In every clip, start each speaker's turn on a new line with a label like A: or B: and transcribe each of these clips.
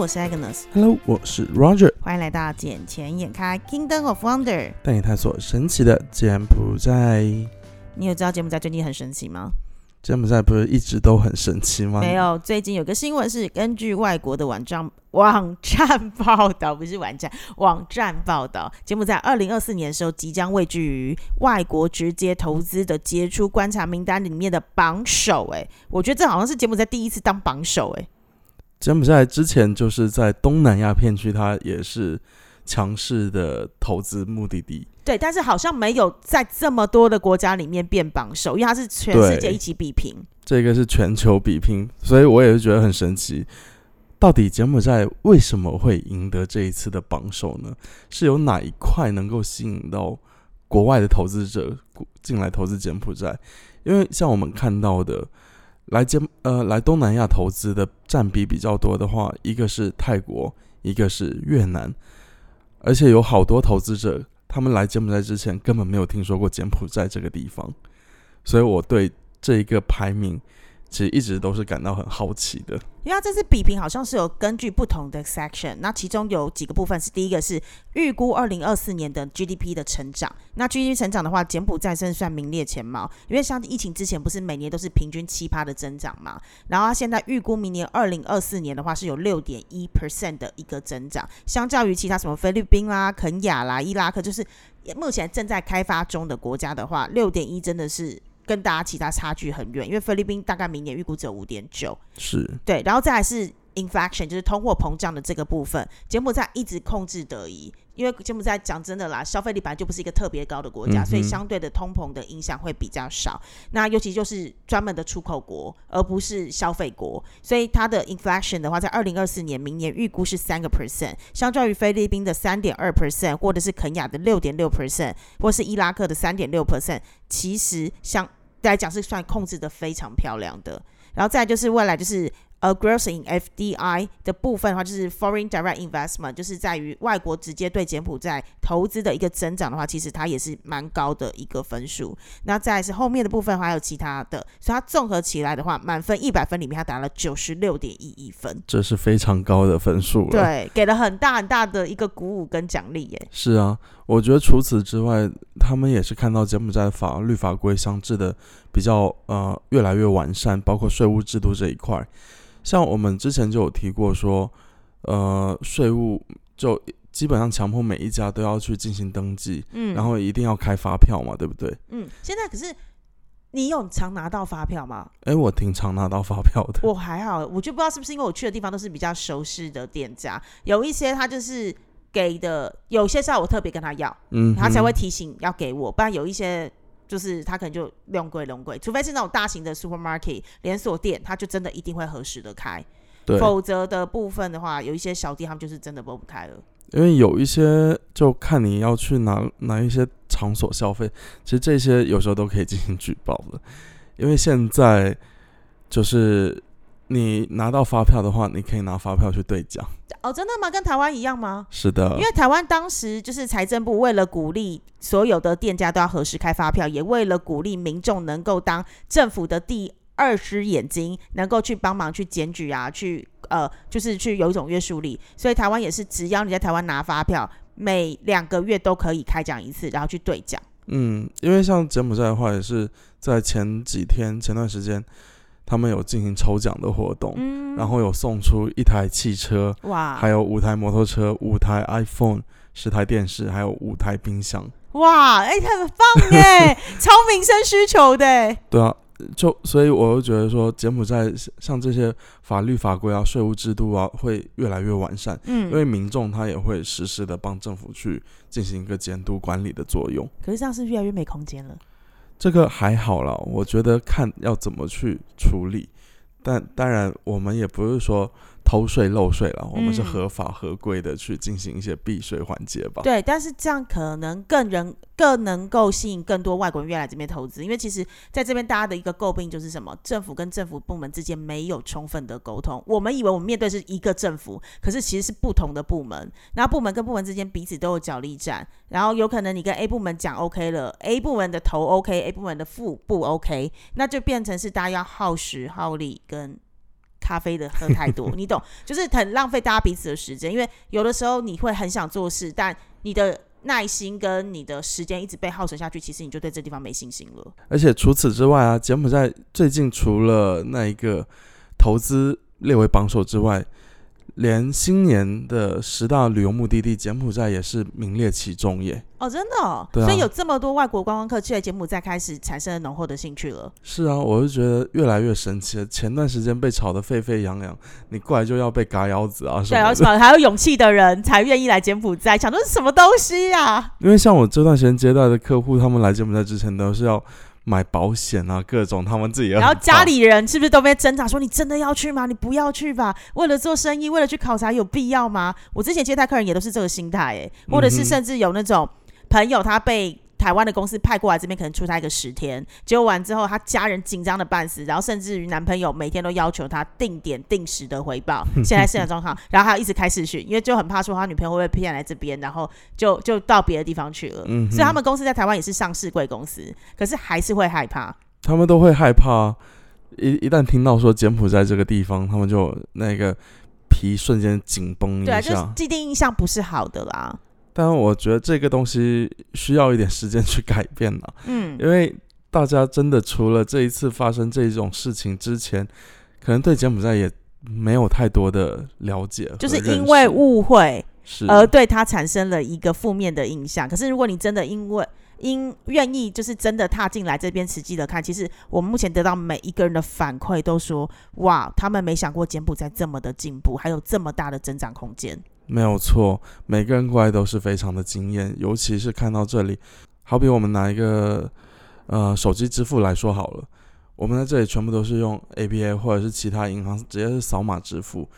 A: 我是 Agnes。
B: Hello，我是 Roger。
A: 欢迎来到《眼前眼开 Kingdom of Wonder》，
B: 带你探索神奇的柬埔寨。
A: 你有知道柬埔寨最近很神奇吗？
B: 柬埔寨不是一直都很神奇吗？
A: 没有，最近有个新闻是根据外国的网站网站报道，不是网站网站报道，柬埔寨二零二四年的时候即将位居于外国直接投资的杰出观察名单里面的榜首。哎，我觉得这好像是柬埔寨第一次当榜首。哎。
B: 柬埔寨之前就是在东南亚片区，它也是强势的投资目的地。
A: 对，但是好像没有在这么多的国家里面变榜首，因为它是全世界一起比拼。
B: 这个是全球比拼，所以我也是觉得很神奇。到底柬埔寨为什么会赢得这一次的榜首呢？是有哪一块能够吸引到国外的投资者进来投资柬埔寨？因为像我们看到的。来柬呃来东南亚投资的占比比较多的话，一个是泰国，一个是越南，而且有好多投资者，他们来柬埔寨之前根本没有听说过柬埔寨这个地方，所以我对这一个排名。其实一直都是感到很好奇的，
A: 因为它这次比评好像是有根据不同的 section，那其中有几个部分是第一个是预估二零二四年的 GDP 的成长，那 GDP 成长的话，柬埔寨算算名列前茅，因为像疫情之前不是每年都是平均七趴的增长嘛，然后它现在预估明年二零二四年的话是有六点一 percent 的一个增长，相较于其他什么菲律宾啦、肯亚啦、伊拉克，就是目前正在开发中的国家的话，六点一真的是。跟大家其他差距很远，因为菲律宾大概明年预估只有五点九，
B: 是
A: 对，然后再来是 inflation，就是通货膨胀的这个部分，柬埔寨一直控制得宜。因为柬埔寨讲真的啦，消费力本来就不是一个特别高的国家，所以相对的通膨的影响会比较少。那尤其就是专门的出口国，而不是消费国，所以它的 inflation 的话，在二零二四年明年预估是三个 percent，相较于菲律宾的三点二 percent，或者是肯亚的六点六 percent，或是伊拉克的三点六 percent，其实相来讲是算控制的非常漂亮的。然后再就是未来就是。呃，growth in FDI 的部分的话，就是 foreign direct investment，就是在于外国直接对柬埔寨投资的一个增长的话，其实它也是蛮高的一个分数。那再是后面的部分还有其他的，所以它综合起来的话，满分一百分里面它打了九十六点一一分，
B: 这是非常高的分数了。
A: 对，给了很大很大的一个鼓舞跟奖励耶。
B: 是啊，我觉得除此之外，他们也是看到柬埔寨法律法规相制的比较呃越来越完善，包括税务制度这一块。像我们之前就有提过说，呃，税务就基本上强迫每一家都要去进行登记，嗯，然后一定要开发票嘛，对不对？
A: 嗯，现在可是你有常拿到发票吗？
B: 哎，我挺常拿到发票的。
A: 我还好，我就不知道是不是因为我去的地方都是比较熟悉的店家，有一些他就是给的，有些是要我特别跟他要，嗯，他才会提醒要给我，不然有一些。就是他可能就用贵用贵，除非是那种大型的 supermarket 连锁店，他就真的一定会合适的开。否则的部分的话，有一些小店他们就是真的播不开了。
B: 因为有一些就看你要去哪哪一些场所消费，其实这些有时候都可以进行举报的。因为现在就是。你拿到发票的话，你可以拿发票去兑奖
A: 哦，真的吗？跟台湾一样吗？
B: 是的，
A: 因为台湾当时就是财政部为了鼓励所有的店家都要核实开发票，也为了鼓励民众能够当政府的第二只眼睛，能够去帮忙去检举啊，去呃，就是去有一种约束力，所以台湾也是只要你在台湾拿发票，每两个月都可以开奖一次，然后去兑奖。
B: 嗯，因为像柬埔寨的话，也是在前几天前段时间。他们有进行抽奖的活动，然后有送出一台汽车，哇，还有五台摩托车、五台 iPhone、十台电视，还有五台冰箱。
A: 哇，哎，很棒哎，超民生需求的。
B: 对啊，就所以我就觉得说，柬埔寨像这些法律法规啊、税务制度啊，会越来越完善。嗯，因为民众他也会实时的帮政府去进行一个监督管理的作用。
A: 可是这样是越来越没空间了。
B: 这个还好了，我觉得看要怎么去处理，但当然我们也不是说。偷税漏税了，我们是合法合规的去进行一些避税环节吧。
A: 对，但是这样可能更人更能够吸引更多外国人来这边投资，因为其实在这边大家的一个诟病就是什么，政府跟政府部门之间没有充分的沟通。我们以为我们面对是一个政府，可是其实是不同的部门，然后部门跟部门之间彼此都有角力战，然后有可能你跟 A 部门讲 OK 了，A 部门的头 OK，A 部门的腹不 OK，那就变成是大家要耗时耗力跟。咖啡的喝太多，你懂？就是很浪费大家彼此的时间，因为有的时候你会很想做事，但你的耐心跟你的时间一直被耗损下去，其实你就对这地方没信心了。
B: 而且除此之外啊，柬埔寨最近除了那一个投资列为榜首之外，连新年的十大旅游目的地柬埔寨也是名列其中耶。
A: 哦，真的哦，
B: 对啊
A: 所以有这么多外国观光客去了柬埔寨，开始产生了浓厚的兴趣了。
B: 是啊，我就觉得越来越神奇了。前段时间被炒得沸沸扬扬，你过来就要被嘎腰子啊什么
A: 还有勇气的人才愿意来柬埔寨，想说是什么东西呀、
B: 因为像我这段时间接待的客户，他们来柬埔寨之前都是要买保险啊，各种他们自己也很
A: 然后家里人是不是都被挣扎说你真的要去吗？你不要去吧，为了做生意，为了去考察有必要吗？我之前接待客人也都是这个心态，哎，或者是甚至有那种朋友他被。台湾的公司派过来这边，可能出差个十天，结果完之后，他家人紧张的半死，然后甚至于男朋友每天都要求他定点定时的回报 现在现在状况，然后还要一直开视讯，因为就很怕说他女朋友会不会骗来这边，然后就就到别的地方去了。
B: 嗯
A: 所以他们公司在台湾也是上市贵公司，可是还是会害怕。
B: 他们都会害怕，一一旦听到说柬埔寨这个地方，他们就那个皮瞬间紧绷一
A: 对啊，就是。既定印象不是好的啦。
B: 但我觉得这个东西需要一点时间去改变了，
A: 嗯，
B: 因为大家真的除了这一次发生这种事情之前，可能对柬埔寨也没有太多的了解和
A: 就是因为误会
B: 是
A: 而对他产生了一个负面的印象。可是如果你真的因为因愿意就是真的踏进来这边实际的看，其实我们目前得到每一个人的反馈都说，哇，他们没想过柬埔寨这么的进步，还有这么大的增长空间。
B: 没有错，每个人过来都是非常的惊艳，尤其是看到这里，好比我们拿一个呃手机支付来说好了，我们在这里全部都是用 APA 或者是其他银行直接是扫码支付。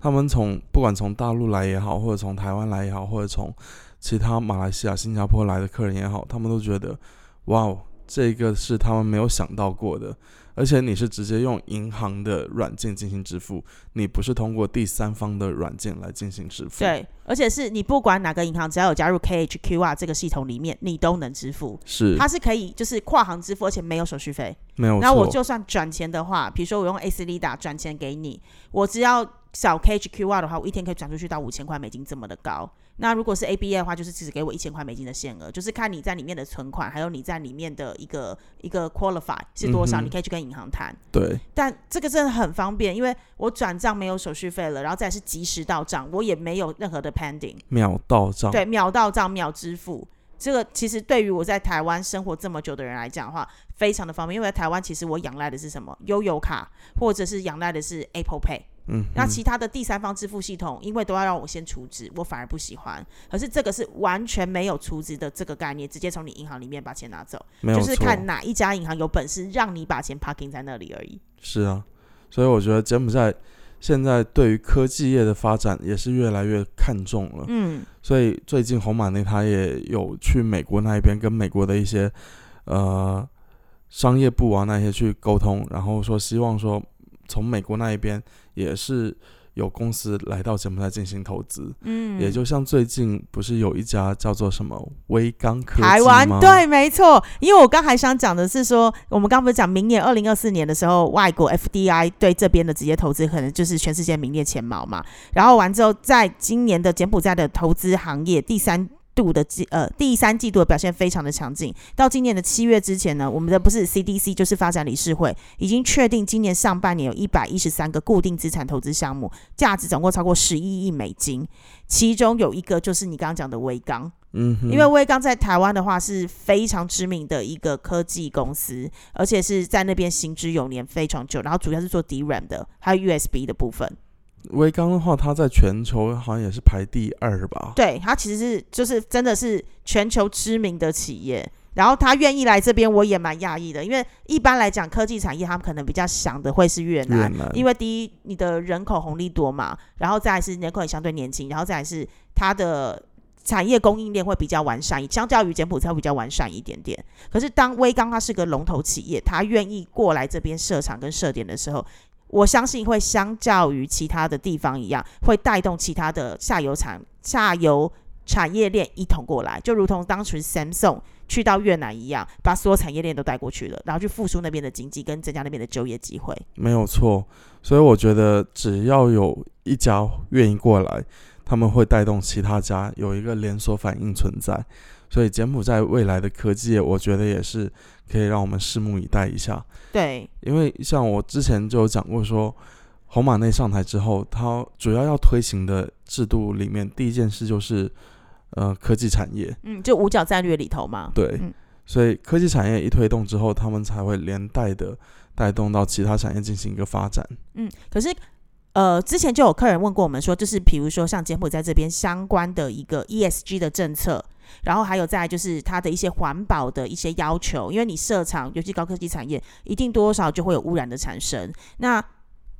B: 他们从不管从大陆来也好，或者从台湾来也好，或者从其他马来西亚、新加坡来的客人也好，他们都觉得哇哦，这个是他们没有想到过的。而且你是直接用银行的软件进行支付，你不是通过第三方的软件来进行支付。
A: 对，而且是你不管哪个银行，只要有加入 KHQR 这个系统里面，你都能支付。
B: 是
A: 它是可以就是跨行支付，而且没有手续费。
B: 没有错。
A: 然后我就算转钱的话，比如说我用 A C Lida 转钱给你，我只要扫 KHQR 的话，我一天可以转出去到五千块美金这么的高。那如果是 A B A 的话，就是只给我一千块美金的限额，就是看你在里面的存款，还有你在里面的一个一个 qualify 是多少，
B: 嗯
A: 你可以去跟银行谈。
B: 对，
A: 但这个真的很方便，因为我转账没有手续费了，然后再是及时到账，我也没有任何的 pending。
B: 秒到账。
A: 对，秒到账、秒支付，这个其实对于我在台湾生活这么久的人来讲的话，非常的方便。因为在台湾其实我仰赖的是什么？悠游卡，或者是仰赖的是 Apple Pay。
B: 嗯，
A: 那
B: 嗯
A: 其他的第三方支付系统，因为都要让我先储值，我反而不喜欢。可是这个是完全没有储值的这个概念，直接从你银行里面把钱拿走，就是看哪一家银行有本事让你把钱 parking 在那里而已。
B: 是啊，所以我觉得柬埔寨现在对于科技业的发展也是越来越看重了。
A: 嗯，
B: 所以最近红马内他也有去美国那一边跟美国的一些呃商业部啊那些去沟通，然后说希望说从美国那一边也是有公司来到柬埔寨进行投资。
A: 嗯，
B: 也就像最近不是有一家叫做什么微刚科技
A: 台湾
B: 吗？
A: 对，没错。因为我刚还想讲的是说，我们刚不是讲明年二零二四年的时候，外国 FDI 对这边的直接投资可能就是全世界名列前茅嘛。然后完之后，在今年的柬埔寨的投资行业第三。度的季呃第三季度的表现非常的强劲，到今年的七月之前呢，我们的不是 CDC 就是发展理事会已经确定今年上半年有一百一十三个固定资产投资项目，价值总共超过十一亿美金，其中有一个就是你刚刚讲的微刚，
B: 嗯哼，
A: 因为威刚在台湾的话是非常知名的一个科技公司，而且是在那边行之有年，非常久。然后主要是做 DRAM 的，还有 USB 的部分。
B: 微刚的话，它在全球好像也是排第二吧？
A: 对，它其实是就是真的是全球知名的企业。然后他愿意来这边，我也蛮讶异的，因为一般来讲科技产业他们可能比较想的会是越南，
B: 越南
A: 因为第一你的人口红利多嘛，然后再来是人口也相对年轻，然后再来是它的产业供应链会比较完善，相较于柬埔寨会比较完善一点点。可是当威刚它是个龙头企业，它愿意过来这边设厂跟设点的时候，我相信会相较于其他的地方一样，会带动其他的下游产下游产业链一同过来，就如同当时 Samsung 去到越南一样，把所有产业链都带过去了，然后去复苏那边的经济跟增加那边的就业机会。
B: 没有错，所以我觉得只要有一家愿意过来，他们会带动其他家有一个连锁反应存在。所以柬埔寨未来的科技，我觉得也是可以让我们拭目以待一下。
A: 对，
B: 因为像我之前就有讲过说。红马内上台之后，他主要要推行的制度里面，第一件事就是，呃，科技产业。
A: 嗯，就五角战略里头嘛。
B: 对，所以科技产业一推动之后，他们才会连带的带动到其他产业进行一个发展。
A: 嗯，可是，呃，之前就有客人问过我们说，就是比如说像柬埔寨这边相关的一个 ESG 的政策，然后还有再就是它的一些环保的一些要求，因为你设厂，尤其高科技产业，一定多少就会有污染的产生。那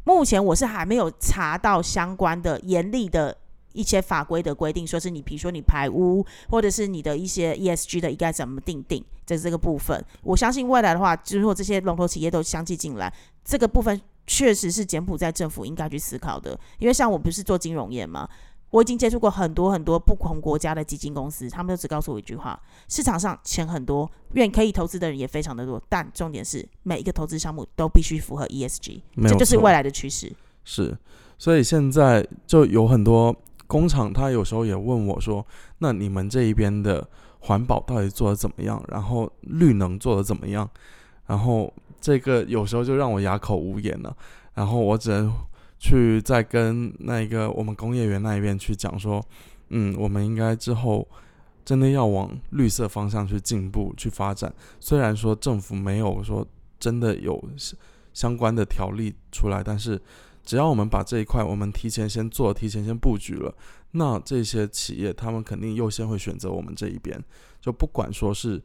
A: 目前我是还没有查到相关的严厉的一些法规的规定，说是你比如说你排污，或者是你的一些 ESG 的应该怎么定定，在这个部分，我相信未来的话，如果这些龙头企业都相继进来，这个部分确实是柬埔寨政府应该去思考的，因为像我不是做金融业嘛。我已经接触过很多很多不同国家的基金公司，他们都只告诉我一句话：市场上钱很多，愿可以投资的人也非常的多，但重点是每一个投资项目都必须符合 ESG，这就是未来的趋势。
B: 是，所以现在就有很多工厂，他有时候也问我说：“那你们这一边的环保到底做的怎么样？然后绿能做的怎么样？”然后这个有时候就让我哑口无言了，然后我只能。去再跟那个我们工业园那一边去讲说，嗯，我们应该之后真的要往绿色方向去进步去发展。虽然说政府没有说真的有相关的条例出来，但是只要我们把这一块我们提前先做，提前先布局了，那这些企业他们肯定优先会选择我们这一边。就不管说是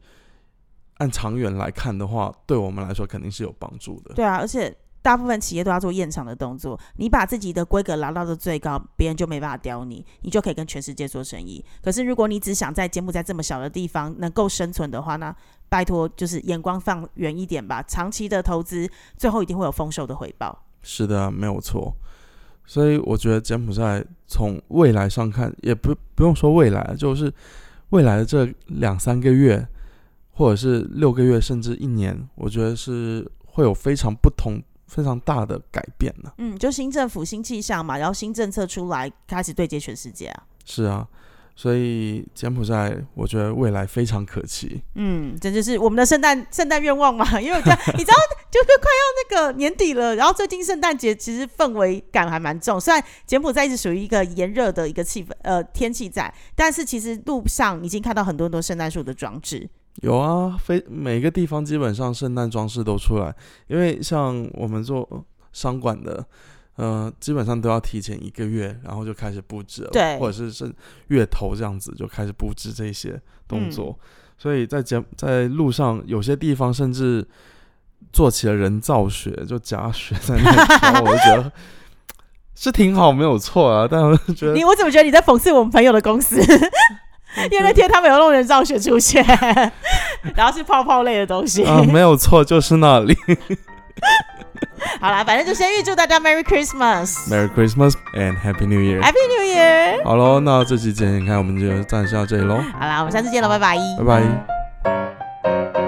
B: 按长远来看的话，对我们来说肯定是有帮助的。
A: 对啊，而且。大部分企业都要做验厂的动作，你把自己的规格拉到的最高，别人就没办法刁你，你就可以跟全世界做生意。可是如果你只想在柬埔寨这么小的地方能够生存的话，那拜托就是眼光放远一点吧。长期的投资，最后一定会有丰收的回报。
B: 是的，没有错。所以我觉得柬埔寨从未来上看，也不不用说未来，就是未来的这两三个月，或者是六个月，甚至一年，我觉得是会有非常不同。非常大的改变呢。
A: 嗯，就新政府新气象嘛，然后新政策出来，开始对接全世界啊。
B: 是啊，所以柬埔寨，我觉得未来非常可期。
A: 嗯，这就是我们的圣诞圣诞愿望嘛。因为我觉得，你知道，就是快要那个年底了，然后最近圣诞节其实氛围感还蛮重。虽然柬埔寨一直属于一个炎热的一个气氛呃天气在，但是其实路上已经看到很多很多圣诞树的装置。
B: 有啊，非每个地方基本上圣诞装饰都出来，因为像我们做商管的，呃，基本上都要提前一个月，然后就开始布置了，
A: 对，
B: 或者是是月头这样子就开始布置这些动作，所以在节在路上有些地方甚至做起了人造雪，就假雪在那，我就觉得 是挺好，没有错啊，但我觉得
A: 你我怎么觉得你在讽刺我们朋友的公司？因为那天他们有弄人造雪出现，然后是泡泡类的东西
B: 啊，没有错，就是那里。
A: 好啦，反正就先预祝大家 Merry Christmas，Merry
B: Christmas and Happy New Year，Happy
A: New Year。
B: 好喽，那这期节目看我们就暂时到这里喽。
A: 好啦，我们下次见了，拜拜，
B: 拜拜。